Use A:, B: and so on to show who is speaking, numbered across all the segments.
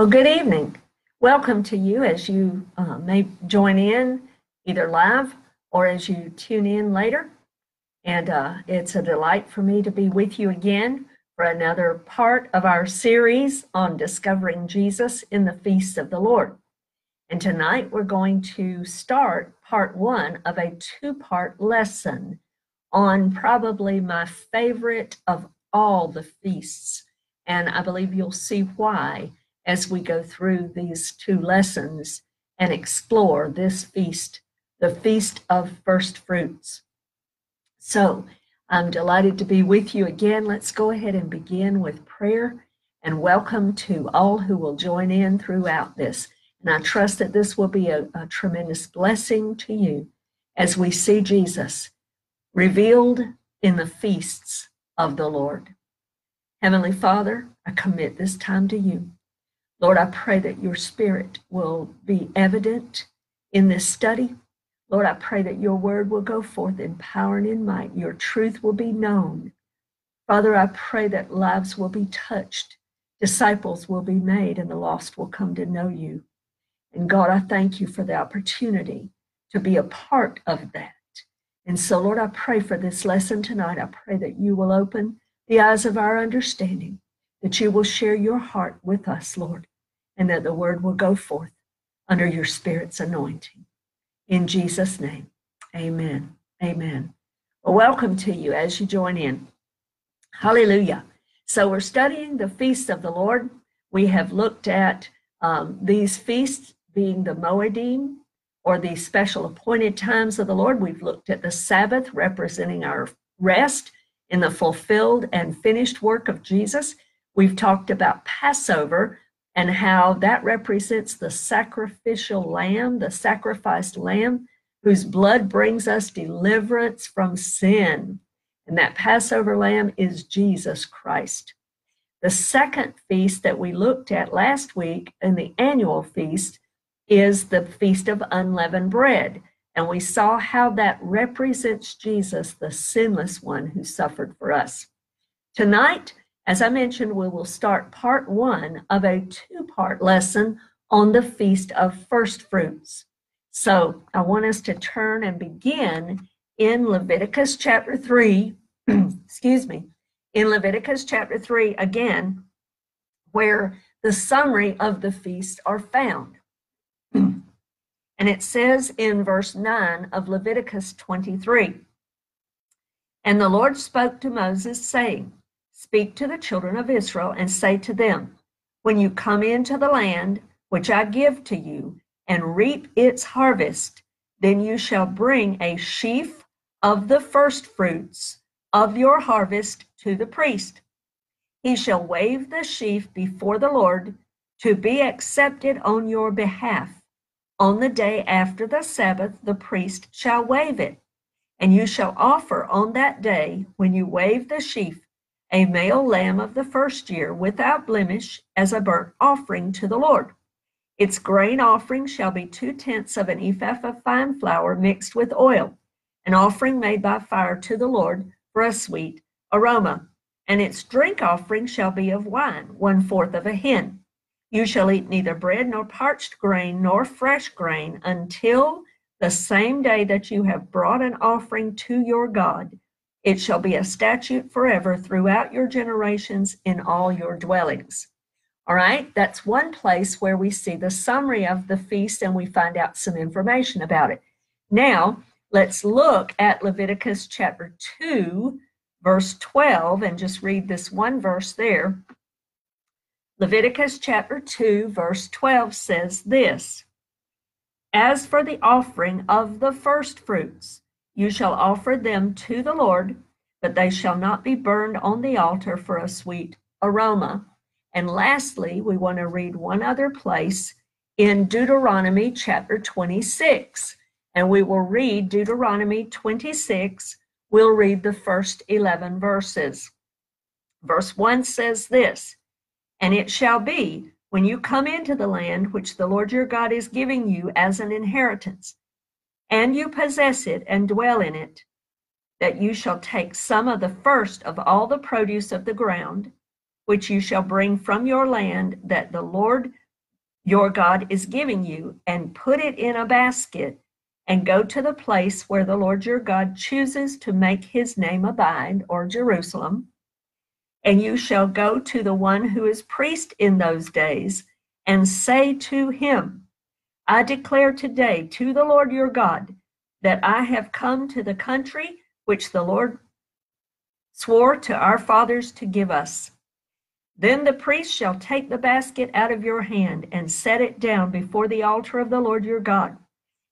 A: Well, good evening. Welcome to you as you uh, may join in either live or as you tune in later. And uh, it's a delight for me to be with you again for another part of our series on discovering Jesus in the feasts of the Lord. And tonight we're going to start part one of a two part lesson on probably my favorite of all the feasts. And I believe you'll see why as we go through these two lessons and explore this feast, the Feast of First Fruits. So I'm delighted to be with you again. Let's go ahead and begin with prayer and welcome to all who will join in throughout this. And I trust that this will be a, a tremendous blessing to you as we see Jesus revealed in the feasts of the Lord. Heavenly Father, I commit this time to you. Lord, I pray that your spirit will be evident in this study. Lord, I pray that your word will go forth in power and in might. Your truth will be known. Father, I pray that lives will be touched, disciples will be made, and the lost will come to know you. And God, I thank you for the opportunity to be a part of that. And so, Lord, I pray for this lesson tonight. I pray that you will open the eyes of our understanding, that you will share your heart with us, Lord and that the word will go forth under your spirit's anointing. In Jesus' name, amen. Amen. Well, welcome to you as you join in. Hallelujah. So, we're studying the feasts of the Lord. We have looked at um, these feasts being the Moedim or the special appointed times of the Lord. We've looked at the Sabbath representing our rest in the fulfilled and finished work of Jesus. We've talked about Passover, and how that represents the sacrificial lamb, the sacrificed lamb, whose blood brings us deliverance from sin. And that Passover lamb is Jesus Christ. The second feast that we looked at last week in the annual feast is the Feast of Unleavened Bread. And we saw how that represents Jesus, the sinless one who suffered for us. Tonight, as I mentioned, we will start part one of a two part lesson on the Feast of First Fruits. So I want us to turn and begin in Leviticus chapter 3, excuse me, in Leviticus chapter 3 again, where the summary of the feast are found. and it says in verse 9 of Leviticus 23 And the Lord spoke to Moses, saying, Speak to the children of Israel and say to them, When you come into the land which I give to you and reap its harvest, then you shall bring a sheaf of the firstfruits of your harvest to the priest. He shall wave the sheaf before the Lord to be accepted on your behalf. On the day after the Sabbath, the priest shall wave it, and you shall offer on that day, when you wave the sheaf, a male lamb of the first year without blemish as a burnt offering to the Lord. Its grain offering shall be two tenths of an ephah of fine flour mixed with oil, an offering made by fire to the Lord for a sweet aroma. And its drink offering shall be of wine, one fourth of a hin. You shall eat neither bread nor parched grain nor fresh grain until the same day that you have brought an offering to your God it shall be a statute forever throughout your generations in all your dwellings. All right, that's one place where we see the summary of the feast and we find out some information about it. Now, let's look at Leviticus chapter 2, verse 12, and just read this one verse there. Leviticus chapter 2, verse 12 says this As for the offering of the first fruits, you shall offer them to the Lord, but they shall not be burned on the altar for a sweet aroma. And lastly, we want to read one other place in Deuteronomy chapter 26. And we will read Deuteronomy 26. We'll read the first 11 verses. Verse 1 says this And it shall be when you come into the land which the Lord your God is giving you as an inheritance, and you possess it and dwell in it, that you shall take some of the first of all the produce of the ground, which you shall bring from your land, that the Lord your God is giving you, and put it in a basket, and go to the place where the Lord your God chooses to make his name abide, or Jerusalem. And you shall go to the one who is priest in those days, and say to him, I declare today to the Lord your God that I have come to the country which the Lord swore to our fathers to give us. Then the priest shall take the basket out of your hand and set it down before the altar of the Lord your God.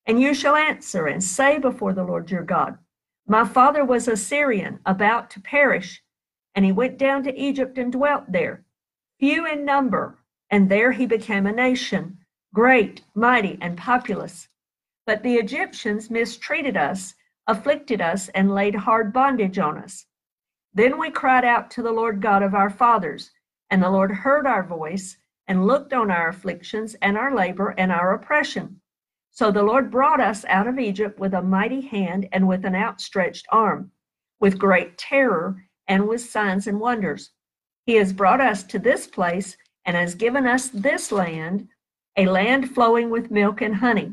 A: And you shall answer and say before the Lord your God, My father was a Syrian about to perish, and he went down to Egypt and dwelt there, few in number, and there he became a nation, great, mighty, and populous. But the Egyptians mistreated us, afflicted us, and laid hard bondage on us. Then we cried out to the Lord God of our fathers and the Lord heard our voice and looked on our afflictions and our labor and our oppression. So the Lord brought us out of Egypt with a mighty hand and with an outstretched arm, with great terror and with signs and wonders. He has brought us to this place and has given us this land, a land flowing with milk and honey.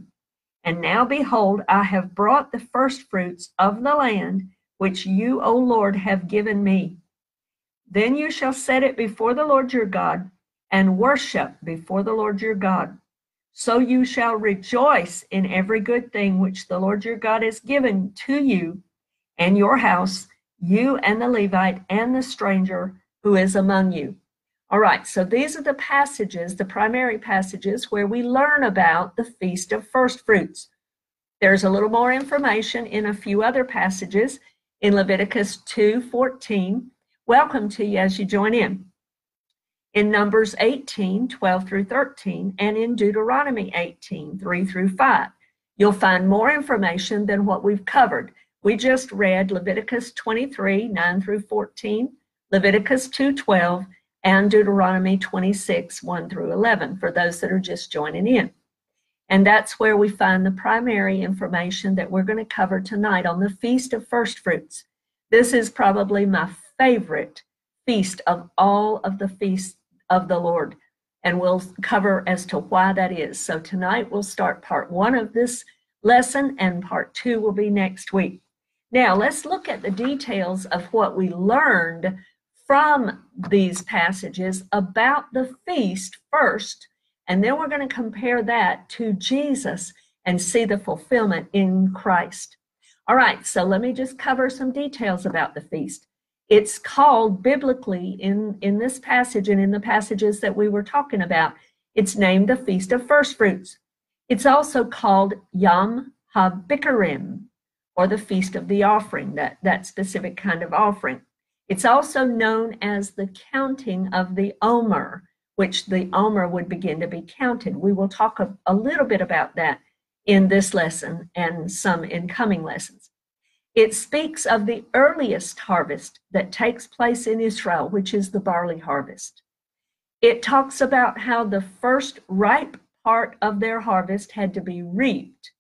A: And now behold, I have brought the firstfruits of the land which you, O Lord, have given me. Then you shall set it before the Lord your God and worship before the Lord your God. So you shall rejoice in every good thing which the Lord your God has given to you and your house, you and the Levite and the stranger who is among you. All right, so these are the passages, the primary passages where we learn about the Feast of First Fruits. There's a little more information in a few other passages in Leviticus 2 14 welcome to you as you join in. In Numbers 18, 12 through 13, and in Deuteronomy 18, 3 through 5, you'll find more information than what we've covered. We just read Leviticus 23, 9 through 14, Leviticus 2, 12, and Deuteronomy 26, 1 through 11, for those that are just joining in. And that's where we find the primary information that we're going to cover tonight on the Feast of First Fruits. This is probably my favorite feast of all of the feasts of the Lord. And we'll cover as to why that is. So tonight we'll start part one of this lesson, and part two will be next week. Now let's look at the details of what we learned from these passages about the feast first, and then we're going to compare that to Jesus and see the fulfillment in Christ. All right, so let me just cover some details about the feast. It's called biblically in, in this passage and in the passages that we were talking about, it's named the Feast of First Fruits. It's also called Yom HaBikurim, or the Feast of the Offering, that, that specific kind of offering. It's also known as the counting of the Omer, which the Omer would begin to be counted. We will talk a, a little bit about that in this lesson and some in coming lessons. It speaks of the earliest harvest that takes place in Israel, which is the barley harvest. It talks about how the first ripe part of their harvest had to be reaped.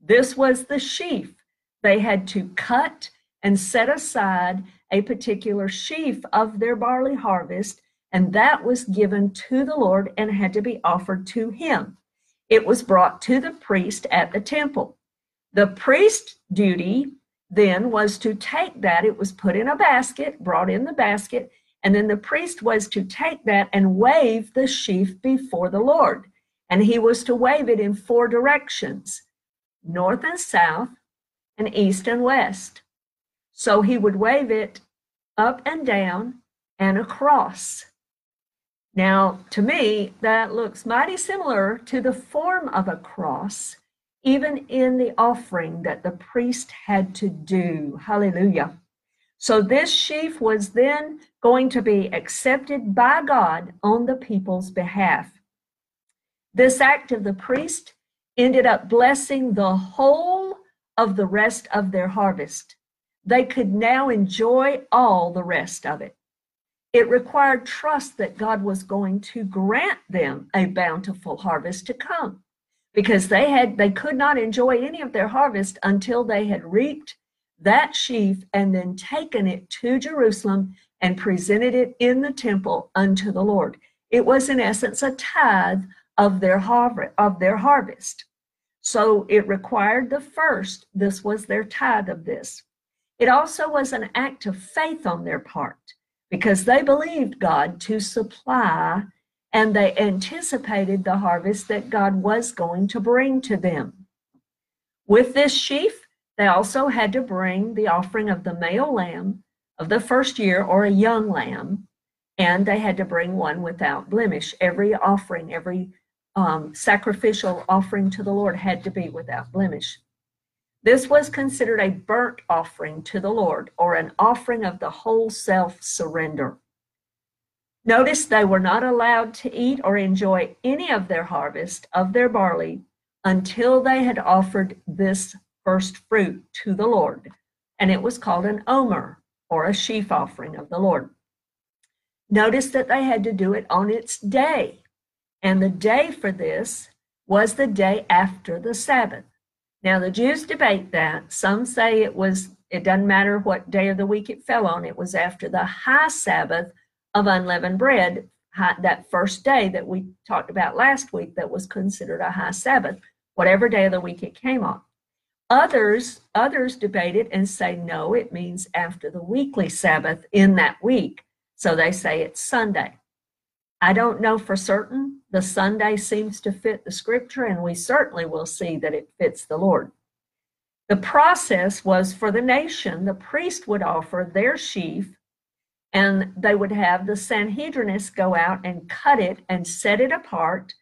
A: This was the sheaf. They had to cut and set aside a particular sheaf of their barley harvest, and that was given to the Lord and had to be offered to him. It was brought to the priest at the temple. The priest's duty then was to take that, it was put in a basket, brought in the basket, and then the priest was to take that and wave the sheaf before the Lord. And he was to wave it in four directions north and south, and east and west. So he would wave it up and down and across. Now, to me, that looks mighty similar to the form of a cross even in the offering that the priest had to do. Hallelujah. So this sheaf was then going to be accepted by God on the people's behalf. This act of the priest ended up blessing the whole of the rest of their harvest. They could now enjoy all the rest of it. It required trust that God was going to grant them a bountiful harvest to come because they had they could not enjoy any of their harvest until they had reaped that sheaf and then taken it to Jerusalem and presented it in the temple unto the Lord. It was in essence a tithe of their harvest of their harvest. So it required the first, this was their tithe of this. It also was an act of faith on their part because they believed God to supply and they anticipated the harvest that God was going to bring to them. With this sheaf, they also had to bring the offering of the male lamb of the first year or a young lamb, and they had to bring one without blemish. Every offering, every um, sacrificial offering to the Lord had to be without blemish. This was considered a burnt offering to the Lord or an offering of the whole self surrender. Notice they were not allowed to eat or enjoy any of their harvest of their barley until they had offered this first fruit to the Lord, and it was called an omer or a sheaf offering of the Lord. Notice that they had to do it on its day, and the day for this was the day after the Sabbath. Now, the Jews debate that. Some say it was, it doesn't matter what day of the week it fell on, it was after the high Sabbath of unleavened bread, that first day that we talked about last week, that was considered a high Sabbath, whatever day of the week it came on. Others, others debate it and say no, it means after the weekly Sabbath in that week. So they say it's Sunday. I don't know for certain. The Sunday seems to fit the scripture, and we certainly will see that it fits the Lord. The process was for the nation, the priest would offer their sheaf, and they would have the Sanhedrinists go out and cut it and set it apart.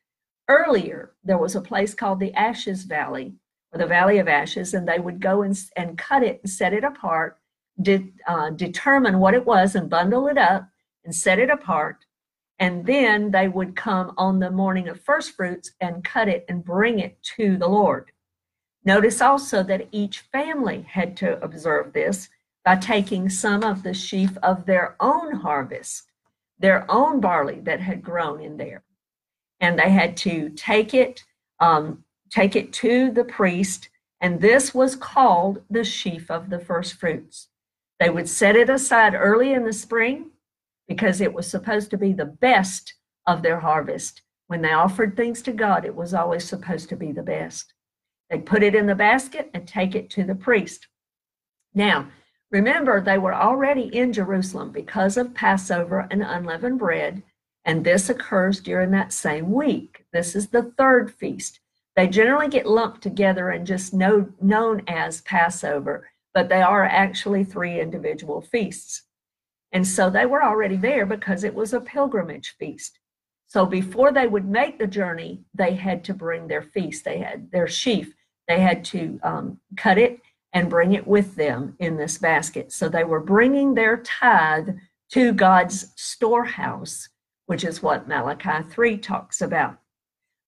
A: Earlier, there was a place called the Ashes Valley, or the Valley of Ashes, and they would go and, and cut it and set it apart, uh, determine what it was, and bundle it up and set it apart and then they would come on the morning of first fruits and cut it and bring it to the Lord. Notice also that each family had to observe this by taking some of the sheaf of their own harvest, their own barley that had grown in there. And they had to take it, um, take it to the priest, and this was called the sheaf of the first fruits. They would set it aside early in the spring because it was supposed to be the best of their harvest. When they offered things to God, it was always supposed to be the best. They'd put it in the basket and take it to the priest. Now, remember, they were already in Jerusalem because of Passover and unleavened bread, and this occurs during that same week. This is the third feast. They generally get lumped together and just know, known as Passover, but they are actually three individual feasts. And so they were already there because it was a pilgrimage feast. So before they would make the journey, they had to bring their feast. They had their sheaf. They had to um, cut it and bring it with them in this basket. So they were bringing their tithe to God's storehouse, which is what Malachi 3 talks about.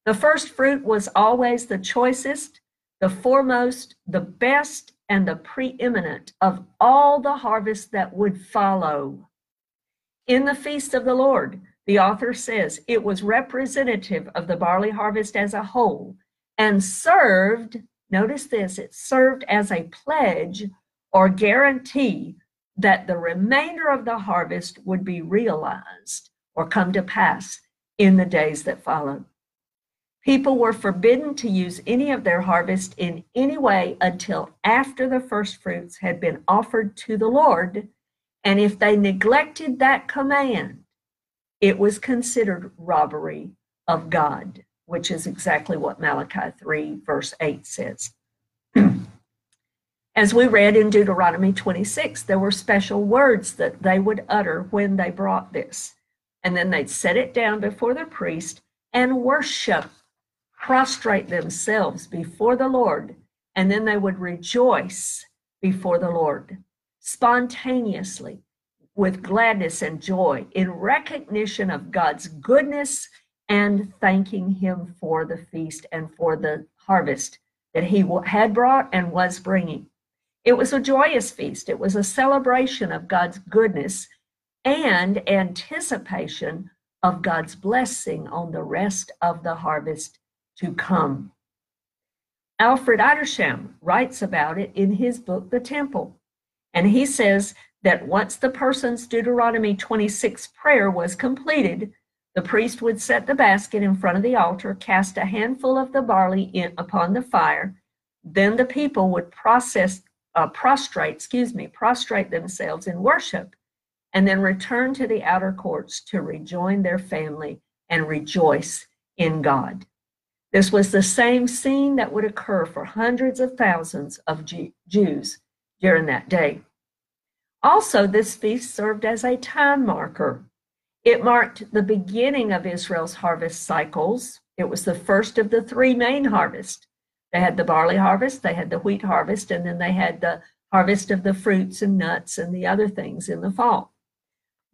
A: The first fruit was always the choicest, the foremost, the best, and the preeminent of all the harvest that would follow. In the feast of the Lord, the author says it was representative of the barley harvest as a whole and served, notice this, it served as a pledge or guarantee that the remainder of the harvest would be realized or come to pass in the days that followed. People were forbidden to use any of their harvest in any way until after the first fruits had been offered to the Lord. And if they neglected that command, it was considered robbery of God, which is exactly what Malachi 3, verse 8 says. As we read in Deuteronomy 26, there were special words that they would utter when they brought this. And then they'd set it down before the priest and worship prostrate themselves before the Lord, and then they would rejoice before the Lord spontaneously with gladness and joy in recognition of God's goodness and thanking Him for the feast and for the harvest that He had brought and was bringing. It was a joyous feast, it was a celebration of God's goodness and anticipation of God's blessing on the rest of the harvest to come. Alfred Edersheim writes about it in his book, The Temple. And he says that once the person's Deuteronomy 26 prayer was completed, The priest would set the basket in front of the altar, cast a handful of the barley in, upon the fire. Then the people would process, uh, prostrate, excuse me, prostrate themselves in worship, and then return to the outer courts to rejoin their family and rejoice in God. This was the same scene that would occur for hundreds of thousands of Jews during that day. Also, this feast served as a time marker. It marked the beginning of Israel's harvest cycles. It was the first of the three main harvests. They had the barley harvest, they had the wheat harvest, and then they had the harvest of the fruits and nuts and the other things in the fall.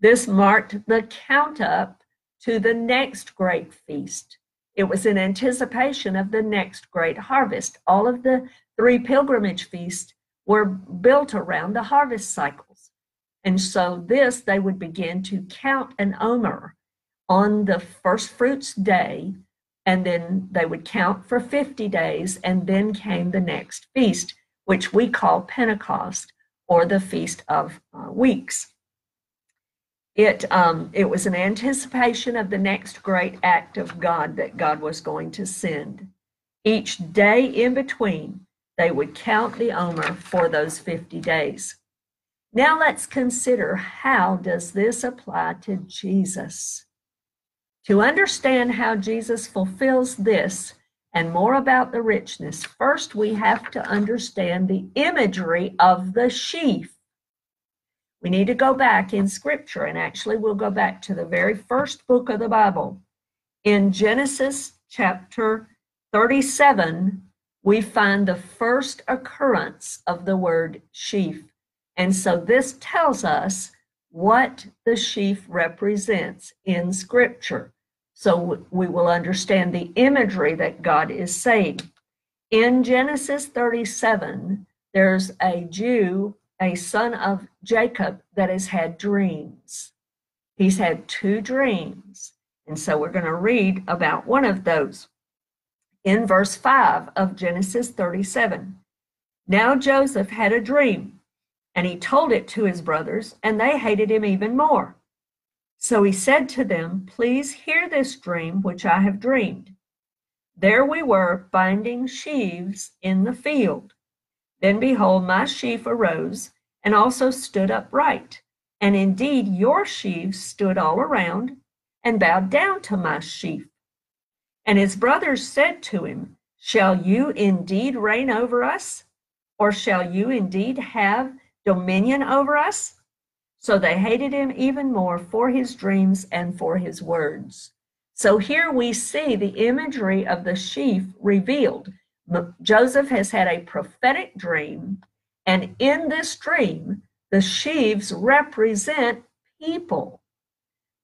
A: This marked the count up to the next great feast. It was in anticipation of the next great harvest. All of the three pilgrimage feasts were built around the harvest cycles. And so this, they would begin to count an omer on the first fruits day, and then they would count for 50 days, and then came the next feast, which we call Pentecost or the Feast of uh, Weeks. It, um, it was an anticipation of the next great act of God that God was going to send. Each day in between, they would count the Omer for those 50 days. Now let's consider how does this apply to Jesus? To understand how Jesus fulfills this and more about the richness, first we have to understand the imagery of the sheaf. We need to go back in scripture, and actually, we'll go back to the very first book of the Bible. In Genesis chapter 37, we find the first occurrence of the word sheaf. And so this tells us what the sheaf represents in Scripture. So we will understand the imagery that God is saying. In Genesis 37, there's a Jew, a son of Jacob, that has had dreams. He's had two dreams. And so we're going to read about one of those in verse 5 of Genesis 37. Now Joseph had a dream, and he told it to his brothers, and they hated him even more. So he said to them, Please hear this dream which I have dreamed. There we were binding sheaves in the field. Then behold, my sheaf arose and also stood upright. And indeed, your sheaves stood all around and bowed down to my sheaf. And his brothers said to him, Shall you indeed reign over us? Or shall you indeed have dominion over us? So they hated him even more for his dreams and for his words. So here we see the imagery of the sheaf revealed. Joseph has had a prophetic dream, and in this dream, the sheaves represent people.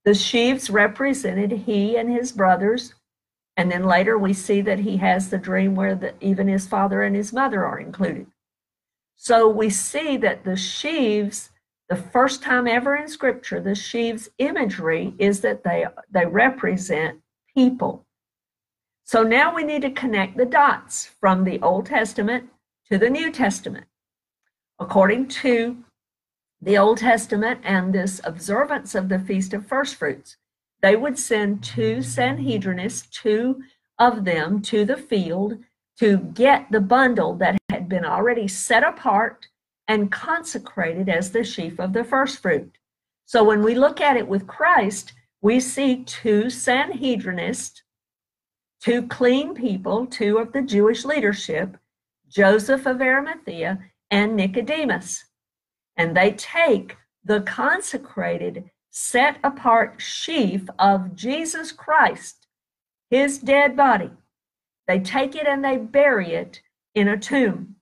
A: The sheaves represented he and his brothers and then later we see that he has the dream where the, even his father and his mother are included. So we see that the sheaves, the first time ever in scripture, the sheaves imagery is that they, they represent people. So now we need to connect the dots from the Old Testament to the New Testament. According to the Old Testament and this observance of the Feast of First Fruits, they would send two Sanhedrinists, two of them, to the field to get the bundle that had been already set apart and consecrated as the sheaf of the first fruit. So when we look at it with Christ, we see two Sanhedrinists, two clean people, two of the Jewish leadership, Joseph of Arimathea and Nicodemus. And they take the consecrated set apart sheaf of Jesus Christ, his dead body. They take it and they bury it in a tomb.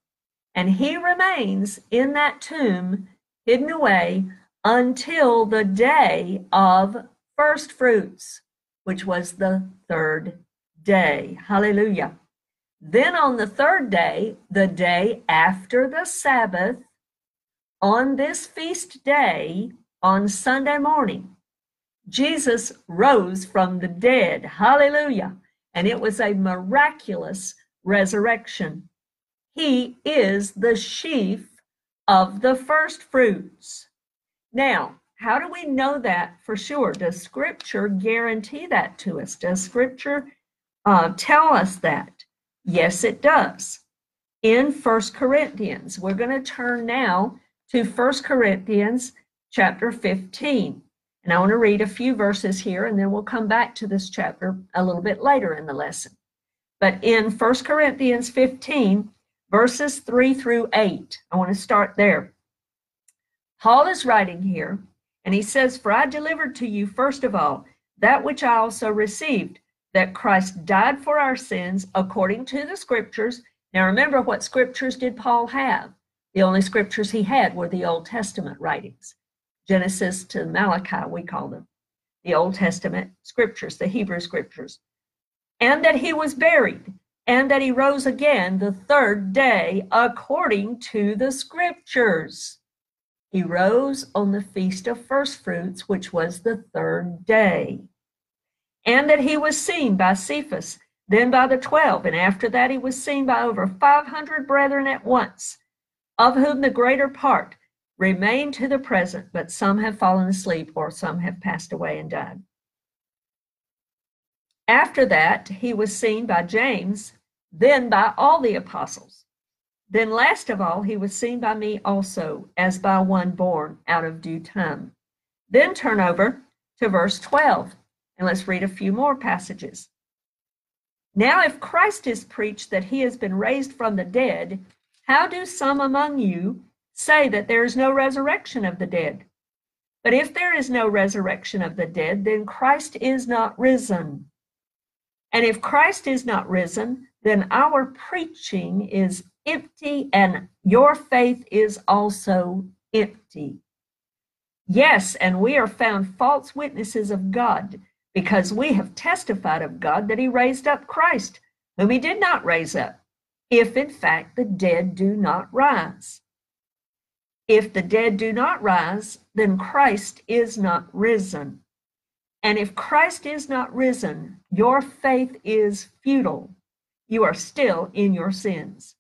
A: And he remains in that tomb, hidden away, until the day of first fruits, which was the third day. Hallelujah. Then on the third day, the day after the Sabbath, on this feast day, on Sunday morning, Jesus rose from the dead. Hallelujah. And it was a miraculous resurrection. He is the sheaf of the first fruits. Now, how do we know that for sure? Does Scripture guarantee that to us? Does Scripture uh, tell us that? Yes, it does. In First Corinthians, we're going to turn now to First Corinthians chapter 15. And I want to read a few verses here, and then we'll come back to this chapter a little bit later in the lesson. But in First Corinthians 15, verses 3 through 8, I want to start there. Paul is writing here, and he says, For I delivered to you, first of all, that which I also received, that Christ died for our sins according to the scriptures. Now remember, what scriptures did Paul have? The only scriptures he had were the Old Testament writings. Genesis to Malachi, we call them. The Old Testament scriptures, the Hebrew scriptures. And that he was buried, and that he rose again the third day according to the scriptures. He rose on the feast of first fruits, which was the third day. And that he was seen by Cephas, then by the twelve, and after that he was seen by over 500 brethren at once, of whom the greater part remain to the present, but some have fallen asleep or some have passed away and died. After that, he was seen by James, then by all the apostles. Then, last of all, he was seen by me also, as by one born out of due time. Then turn over to verse 12, and let's read a few more passages. Now, if Christ is preached that he has been raised from the dead, how do some among you say that there is no resurrection of the dead. But if there is no resurrection of the dead, then Christ is not risen. And if Christ is not risen, then our preaching is empty and your faith is also empty. Yes, and we are found false witnesses of God because we have testified of God that he raised up Christ, whom he did not raise up, if in fact the dead do not rise. If the dead do not rise, then Christ is not risen. And if Christ is not risen, your faith is futile. You are still in your sins.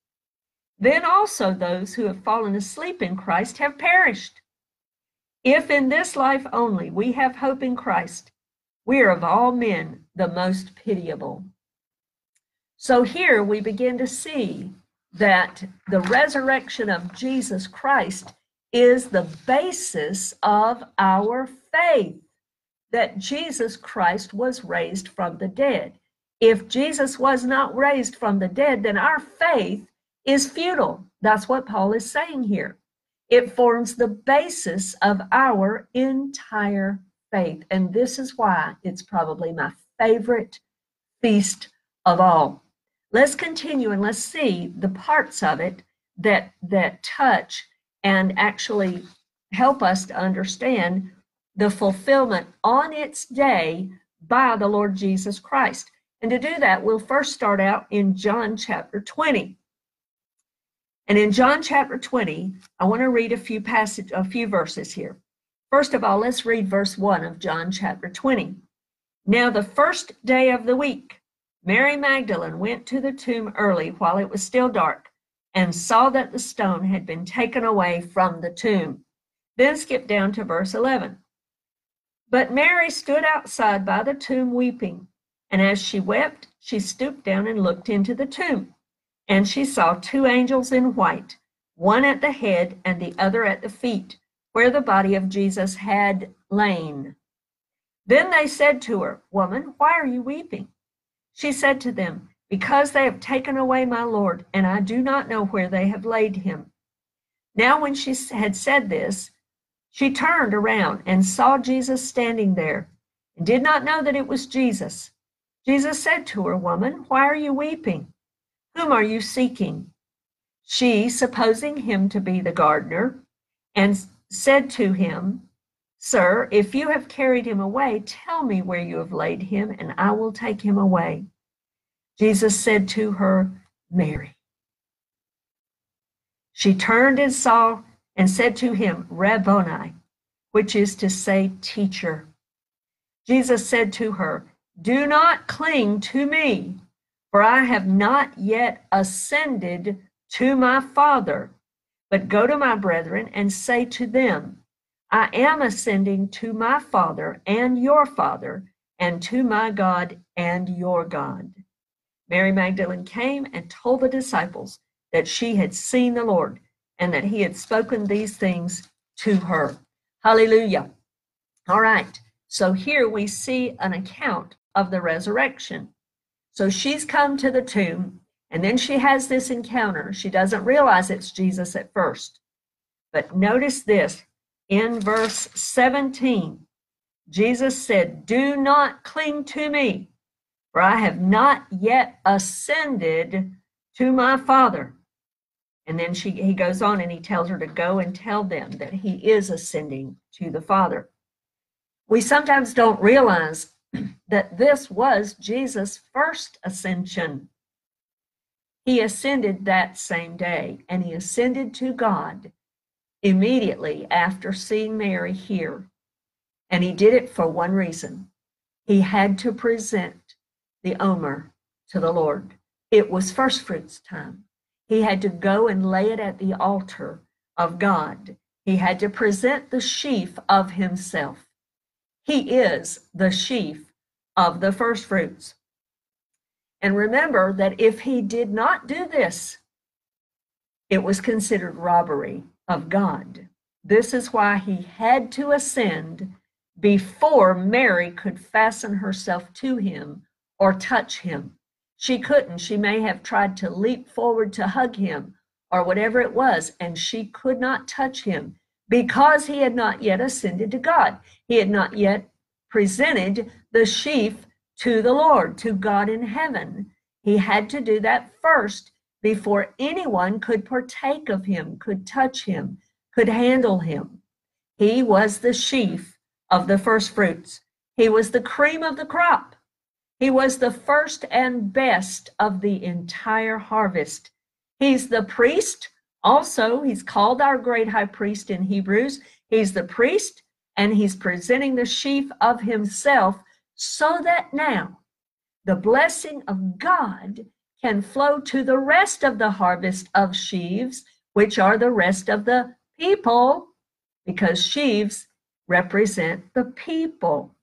A: Then also those who have fallen asleep in Christ have perished. If in this life only we have hope in Christ, we are of all men the most pitiable. So here we begin to see that the resurrection of Jesus Christ is the basis of our faith that Jesus Christ was raised from the dead. If Jesus was not raised from the dead, then our faith is futile. That's what Paul is saying here. It forms the basis of our entire faith. And this is why it's probably my favorite feast of all. Let's continue and let's see the parts of it that that touch and actually help us to understand the fulfillment on its day by the Lord Jesus Christ. And to do that, we'll first start out in John chapter 20. And in John chapter 20, I want to read a few passage, a few verses here. First of all, let's read verse 1 of John chapter 20. Now, the first day of the week, Mary Magdalene went to the tomb early while it was still dark and saw that the stone had been taken away from the tomb. Then skip down to verse 11. But Mary stood outside by the tomb weeping, and as she wept, she stooped down and looked into the tomb. And she saw two angels in white, one at the head and the other at the feet, where the body of Jesus had lain. Then they said to her, Woman, why are you weeping? She said to them, because they have taken away my Lord, and I do not know where they have laid him. Now, when she had said this, she turned around and saw Jesus standing there, and did not know that it was Jesus. Jesus said to her, Woman, why are you weeping? Whom are you seeking? She, supposing him to be the gardener, and said to him, Sir, if you have carried him away, tell me where you have laid him, and I will take him away. Jesus said to her, Mary. She turned and saw and said to him, Rabboni, which is to say, teacher. Jesus said to her, Do not cling to me, for I have not yet ascended to my Father, but go to my brethren and say to them, I am ascending to my Father and your Father, and to my God and your God. Mary Magdalene came and told the disciples that she had seen the Lord and that he had spoken these things to her. Hallelujah. All right. So here we see an account of the resurrection. So she's come to the tomb and then she has this encounter. She doesn't realize it's Jesus at first. But notice this in verse 17 Jesus said, Do not cling to me, for I have not yet ascended to my Father. And then she, he goes on and he tells her to go and tell them that he is ascending to the Father. We sometimes don't realize that this was Jesus' first ascension. He ascended that same day and he ascended to God immediately after seeing Mary here. And he did it for one reason he had to present the Omer to the Lord. It was first fruits time. He had to go and lay it at the altar of God. He had to present the sheaf of himself. He is the sheaf of the first fruits. And remember that if he did not do this, it was considered robbery of God. This is why he had to ascend before Mary could fasten herself to him or touch him. She couldn't. She may have tried to leap forward to hug him or whatever it was, and she could not touch him because he had not yet ascended to God. He had not yet presented the sheaf to the Lord, to God in heaven. He had to do that first before anyone could partake of him, could touch him, could handle him. He was the sheaf of the first fruits. He was the cream of the crop. He was the first and best of the entire harvest. He's the priest. Also, he's called our great high priest in Hebrews. He's the priest and he's presenting the sheaf of himself so that now the blessing of God can flow to the rest of the harvest of sheaves, which are the rest of the people, because sheaves represent the people.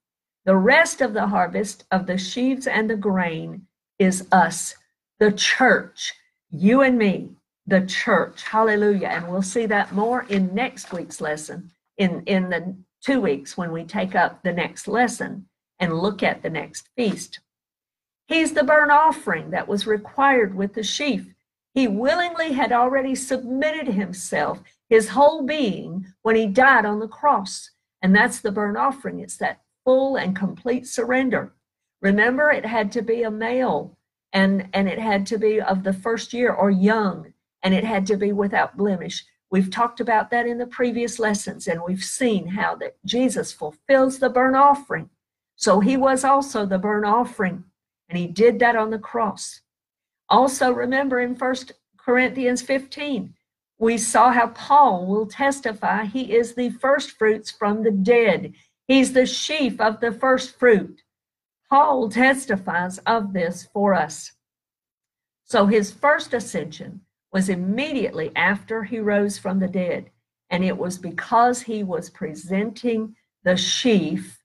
A: The rest of the harvest of the sheaves and the grain is us, the church, you and me, the church. Hallelujah. And we'll see that more in next week's lesson, in, in the two weeks when we take up the next lesson and look at the next feast. He's the burnt offering that was required with the sheaf. He willingly had already submitted himself, his whole being, when he died on the cross. And that's the burnt offering. It's that full and complete surrender. Remember, it had to be a male and, and it had to be of the first year or young, and it had to be without blemish. We've talked about that in the previous lessons, and we've seen how that Jesus fulfills the burnt offering so he was also the burnt offering, and he did that on the cross. Also, remember in First Corinthians 15, we saw how Paul will testify he is the first fruits from the dead. He's the sheaf of the first fruit. Paul testifies of this for us. So his first ascension was immediately after he rose from the dead, and it was because he was presenting the sheaf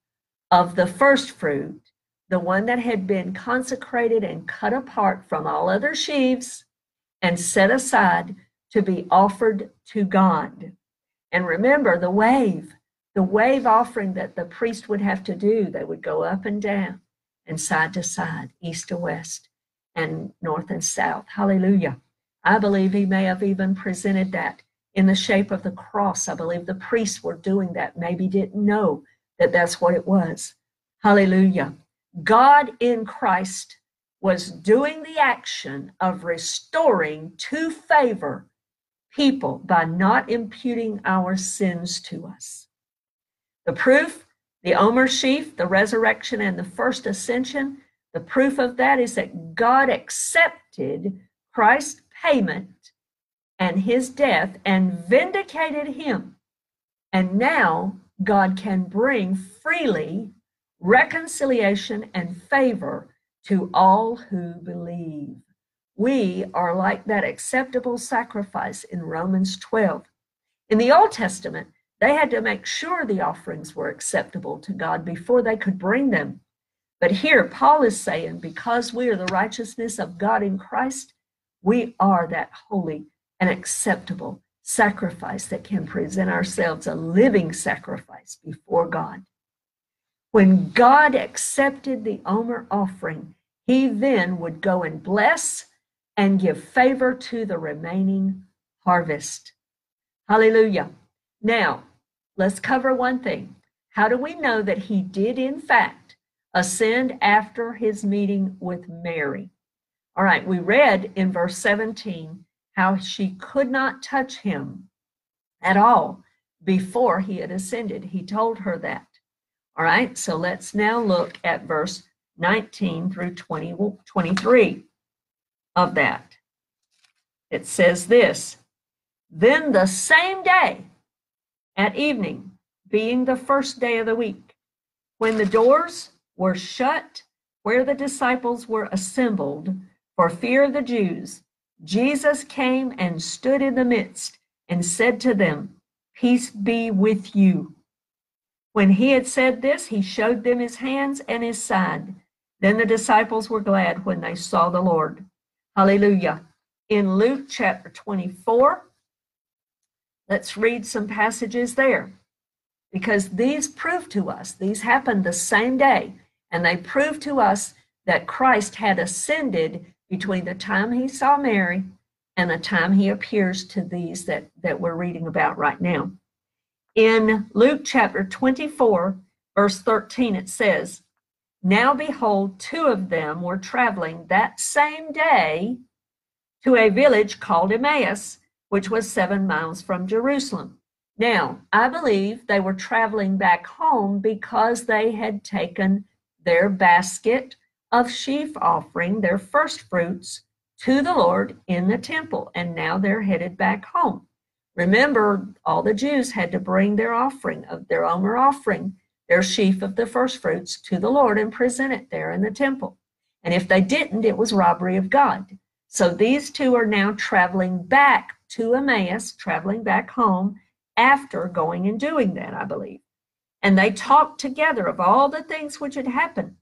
A: of the first fruit, the one that had been consecrated and cut apart from all other sheaves and set aside to be offered to God. And remember the wave, the wave offering that the priest would have to do, they would go up and down and side to side, east to west, and north and south. Hallelujah. I believe he may have even presented that in the shape of the cross. I believe the priests were doing that, maybe didn't know that that's what it was. Hallelujah. God in Christ was doing the action of restoring to favor people by not imputing our sins to us. The proof, the Omer sheaf, the resurrection, and the first ascension, the proof of that is that God accepted Christ's payment and his death and vindicated him. And now God can bring freely reconciliation and favor to all who believe. We are like that acceptable sacrifice in Romans 12. In the Old Testament, They had to make sure the offerings were acceptable to God before they could bring them. But here, Paul is saying, because we are the righteousness of God in Christ, we are that holy and acceptable sacrifice that can present ourselves a living sacrifice before God. When God accepted the Omer offering, he then would go and bless and give favor to the remaining harvest. Hallelujah. Now, let's cover one thing. How do we know that he did, in fact, ascend after his meeting with Mary? All right, we read in verse 17 how she could not touch him at all before he had ascended. He told her that. All right, so let's now look at verse 19 through 20, 23 of that. It says this Then the same day at evening, being the first day of the week, when the doors were shut where the disciples were assembled for fear of the Jews, Jesus came and stood in the midst and said to them, Peace be with you. When he had said this, he showed them his hands and his side. Then the disciples were glad when they saw the Lord. Hallelujah. In Luke chapter 24, let's read some passages there because these prove to us, these happened the same day, and they prove to us that Christ had ascended between the time he saw Mary and the time he appears to these that, that we're reading about right now. In Luke chapter 24, verse 13, it says, Now behold, two of them were traveling that same day to a village called Emmaus, which was seven miles from Jerusalem. Now, I believe they were traveling back home because they had taken their basket of sheaf offering their first fruits to the Lord in the temple, and now they're headed back home. Remember, all the Jews had to bring their offering of their Omer offering, their sheaf of the first fruits to the Lord and present it there in the temple. And if they didn't, it was robbery of God. So these two are now traveling back to Emmaus, traveling back home after going and doing that, I believe. And they talked together of all the things which had happened.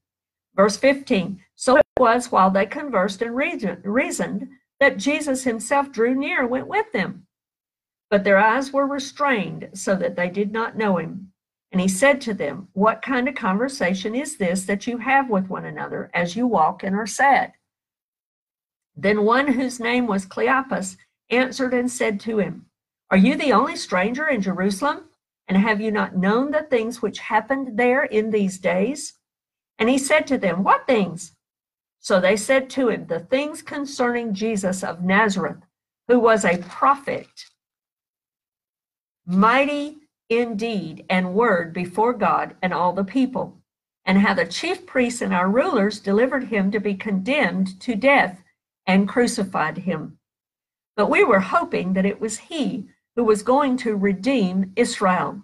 A: Verse 15 So it was while they conversed and reasoned that Jesus himself drew near and went with them. But their eyes were restrained so that they did not know him. And he said to them, What kind of conversation is this that you have with one another as you walk and are sad? Then one whose name was Cleopas answered and said to him, Are you the only stranger in Jerusalem? And have you not known the things which happened there in these days? And he said to them, What things? So they said to him, The things concerning Jesus of Nazareth, who was a prophet, mighty in deed and word before God and all the people, and how the chief priests and our rulers delivered him to be condemned to death and crucified him. But we were hoping that it was he who was going to redeem Israel.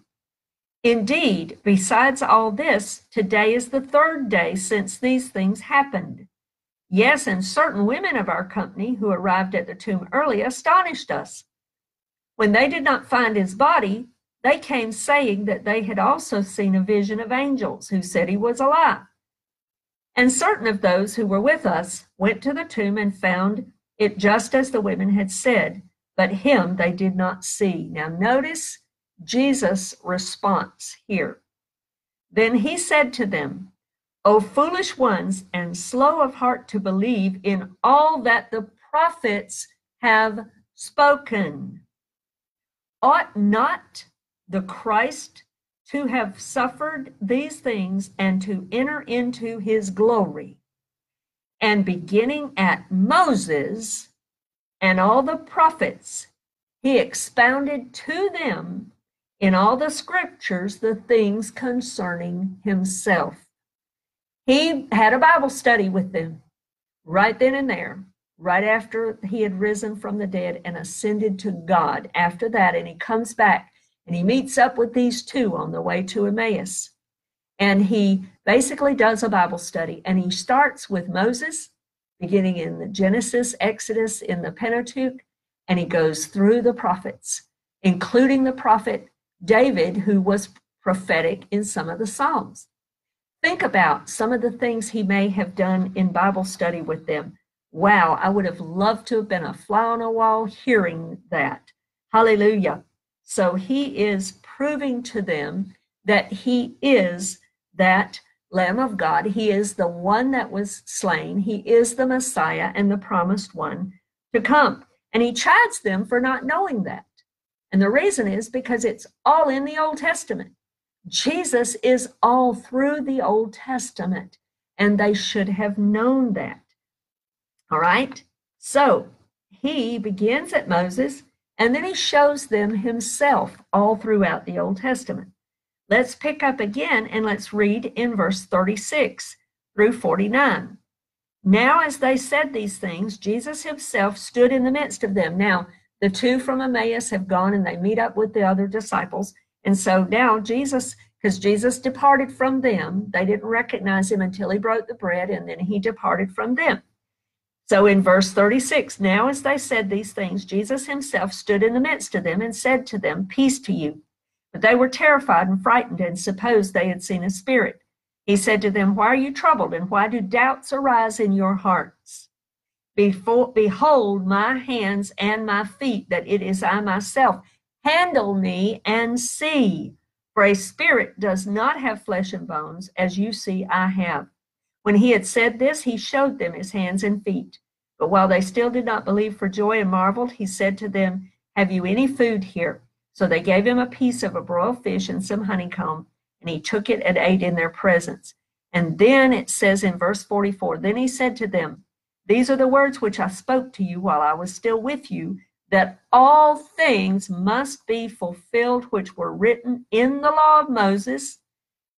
A: Indeed, besides all this, today is the third day since these things happened. Yes, and certain women of our company who arrived at the tomb early astonished us. When they did not find his body, they came saying that they had also seen a vision of angels who said he was alive. And certain of those who were with us went to the tomb and found it just as the women had said, but him they did not see. Now, notice Jesus' response here. Then he said to them, O foolish ones and slow of heart to believe in all that the prophets have spoken. Ought not the Christ to have suffered these things and to enter into his glory? And beginning at Moses and all the prophets, he expounded to them in all the scriptures the things concerning himself. He had a Bible study with them right then and there, right after he had risen from the dead and ascended to God. After that, and he comes back and he meets up with these two on the way to Emmaus. And he basically does a Bible study and he starts with Moses, beginning in the Genesis, Exodus, in the Pentateuch, and he goes through the prophets, including the prophet David, who was prophetic in some of the Psalms. Think about some of the things he may have done in Bible study with them. Wow, I would have loved to have been a fly on a wall hearing that. Hallelujah. So he is proving to them that he is that Lamb of God. He is the one that was slain. He is the Messiah and the promised one to come. And he chides them for not knowing that. And the reason is because it's all in the Old Testament. Jesus is all through the Old Testament, and they should have known that. All right? So he begins at Moses, and then he shows them himself all throughout the Old Testament. Let's pick up again and let's read in verse 36 through 49. Now, as they said these things, Jesus himself stood in the midst of them. Now, the two from Emmaus have gone and they meet up with the other disciples. And so now Jesus, because Jesus departed from them, they didn't recognize him until he broke the bread and then he departed from them. So in verse 36, now as they said these things, Jesus himself stood in the midst of them and said to them, Peace to you. But they were terrified and frightened and supposed they had seen a spirit. He said to them, Why are you troubled and why do doubts arise in your hearts? Before, behold my hands and my feet, that it is I myself. Handle me and see. For a spirit does not have flesh and bones, as you see I have. When he had said this, he showed them his hands and feet. But while they still did not believe for joy and marveled, he said to them, Have you any food here? So they gave him a piece of a broiled fish and some honeycomb, and he took it and ate in their presence. And then it says in verse 44 Then he said to them, These are the words which I spoke to you while I was still with you, that all things must be fulfilled which were written in the law of Moses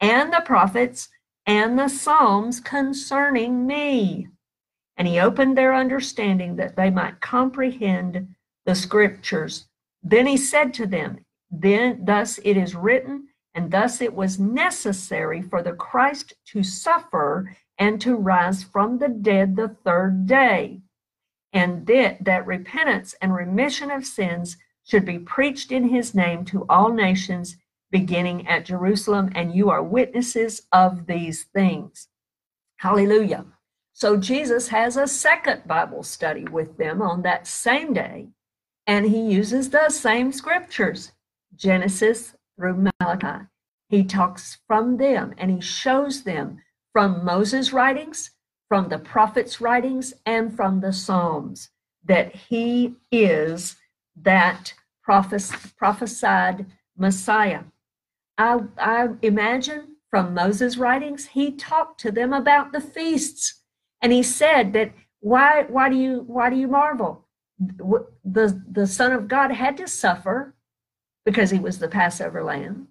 A: and the prophets and the Psalms concerning me. And he opened their understanding that they might comprehend the scriptures. Then he said to them, Then thus it is written, and thus it was necessary for the Christ to suffer and to rise from the dead the third day, and that, that repentance and remission of sins should be preached in his name to all nations, beginning at Jerusalem, and you are witnesses of these things. Hallelujah. So Jesus has a second Bible study with them on that same day and he uses the same scriptures, Genesis through Malachi. He talks from them and he shows them from Moses' writings, from the prophets' writings, and from the Psalms that he is that prophes- prophesied Messiah. I, I imagine from Moses' writings, he talked to them about the feasts. And he said that why, why do you why do you marvel? the, the Son of God had to suffer because he was the Passover lamb,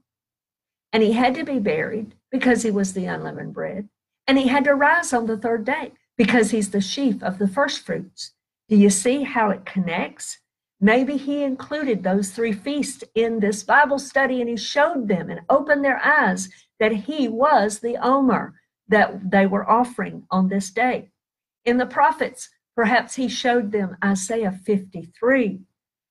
A: and he had to be buried because he was the unleavened bread, and he had to rise on the third day because he's the sheaf of the first fruits. Do you see how it connects? Maybe he included those three feasts in this Bible study and he showed them and opened their eyes that he was the Omer that they were offering on this day. In the prophets, Perhaps he showed them Isaiah 53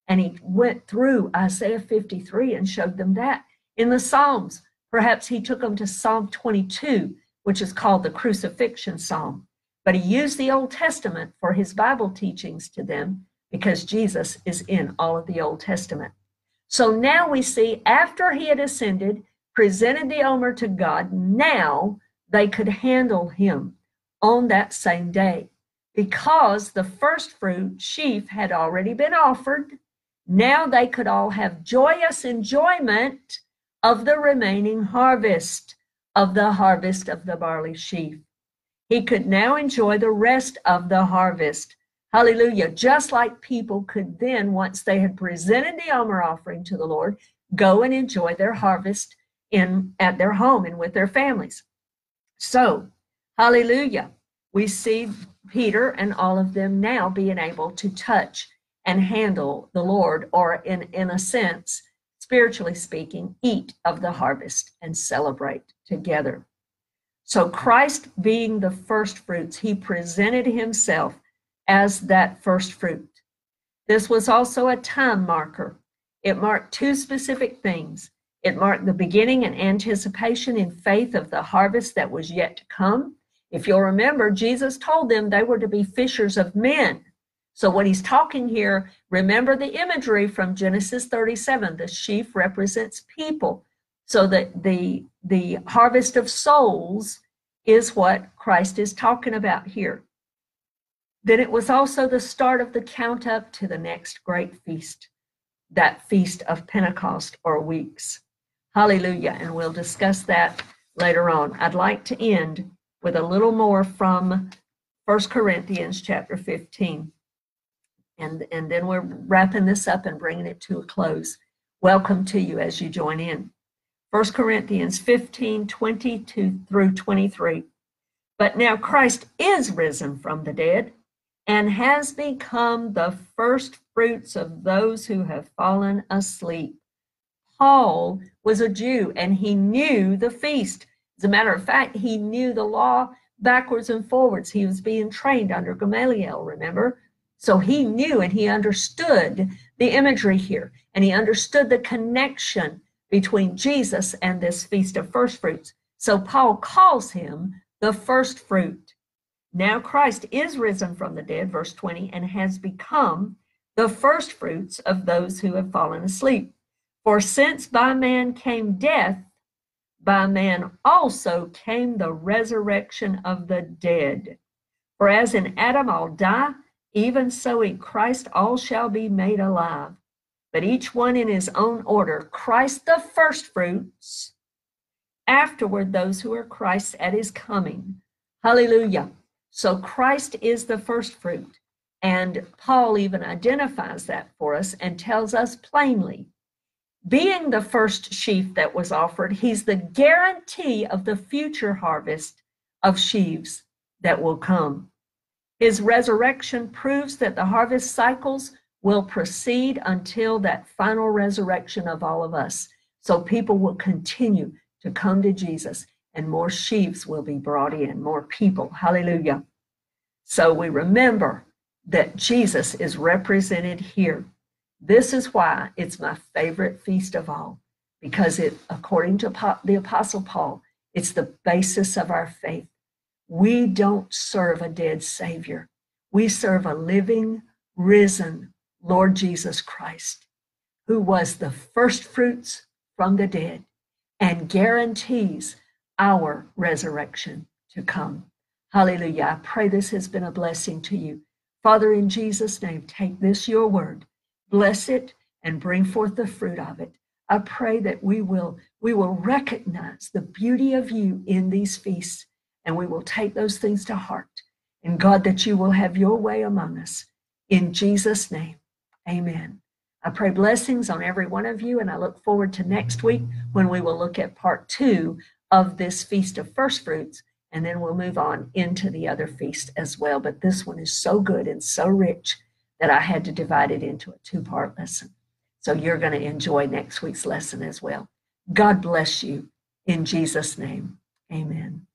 A: and he went through Isaiah 53 and showed them that. In the Psalms, perhaps he took them to Psalm 22, which is called the crucifixion psalm. But he used the Old Testament for his Bible teachings to them because Jesus is in all of the Old Testament. So now we see after he had ascended, presented the Omer to God, now they could handle him on that same day because the first fruit sheaf had already been offered. Now they could all have joyous enjoyment of the remaining harvest, of the harvest of the barley sheaf. He could now enjoy the rest of the harvest. Hallelujah. Just like people could then, once they had presented the Omer offering to the Lord, go and enjoy their harvest in at their home and with their families. So, hallelujah. We see Peter and all of them now being able to touch and handle the Lord, or in, in a sense, spiritually speaking, eat of the harvest and celebrate together. So, Christ being the first fruits, he presented himself as that first fruit. This was also a time marker. It marked two specific things. It marked the beginning and anticipation in faith of the harvest that was yet to come. If you'll remember, Jesus told them they were to be fishers of men. So, what he's talking here, remember the imagery from Genesis 37 the sheaf represents people. So, that the, the harvest of souls is what Christ is talking about here. Then it was also the start of the count up to the next great feast, that feast of Pentecost or weeks. Hallelujah. And we'll discuss that later on. I'd like to end with a little more from First Corinthians chapter 15. And, and then we're wrapping this up and bringing it to a close. Welcome to you as you join in. 1 Corinthians 15 22 through 23. But now Christ is risen from the dead and has become the first fruits of those who have fallen asleep. Paul was a Jew and he knew the feast. As a matter of fact, he knew the law backwards and forwards. He was being trained under Gamaliel, remember? So he knew and he understood the imagery here and he understood the connection between Jesus and this Feast of First Fruits. So Paul calls him the first fruit. Now Christ is risen from the dead, verse 20, and has become the first fruits of those who have fallen asleep. For since by man came death, by man also came the resurrection of the dead. For as in Adam all die, even so in Christ all shall be made alive but each one in his own order. Christ the first fruits, afterward, those who are Christ's at his coming. Hallelujah. So Christ is the first fruit. And Paul even identifies that for us and tells us plainly being the first sheaf that was offered, he's the guarantee of the future harvest of sheaves that will come. His resurrection proves that the harvest cycles will proceed until that final resurrection of all of us. So people will continue to come to Jesus and more sheaves will be brought in, more people. Hallelujah. So we remember that Jesus is represented here. This is why it's my favorite feast of all, because it, according to the Apostle Paul, it's the basis of our faith. We don't serve a dead Savior, we serve a living, risen, Lord Jesus Christ, who was the first fruits from the dead and guarantees our resurrection to come. Hallelujah. I pray this has been a blessing to you. Father, in Jesus' name, take this, your word, bless it, and bring forth the fruit of it. I pray that we will, we will recognize the beauty of you in these feasts, and we will take those things to heart. And God, that you will have your way among us. In Jesus' name. Amen. I pray blessings on every one of you, and I look forward to next week when we will look at part two of this Feast of First Fruits, and then we'll move on into the other feast as well. But this one is so good and so rich that I had to divide it into a two part lesson. So you're going to enjoy next week's lesson as well. God bless you in Jesus' name. Amen.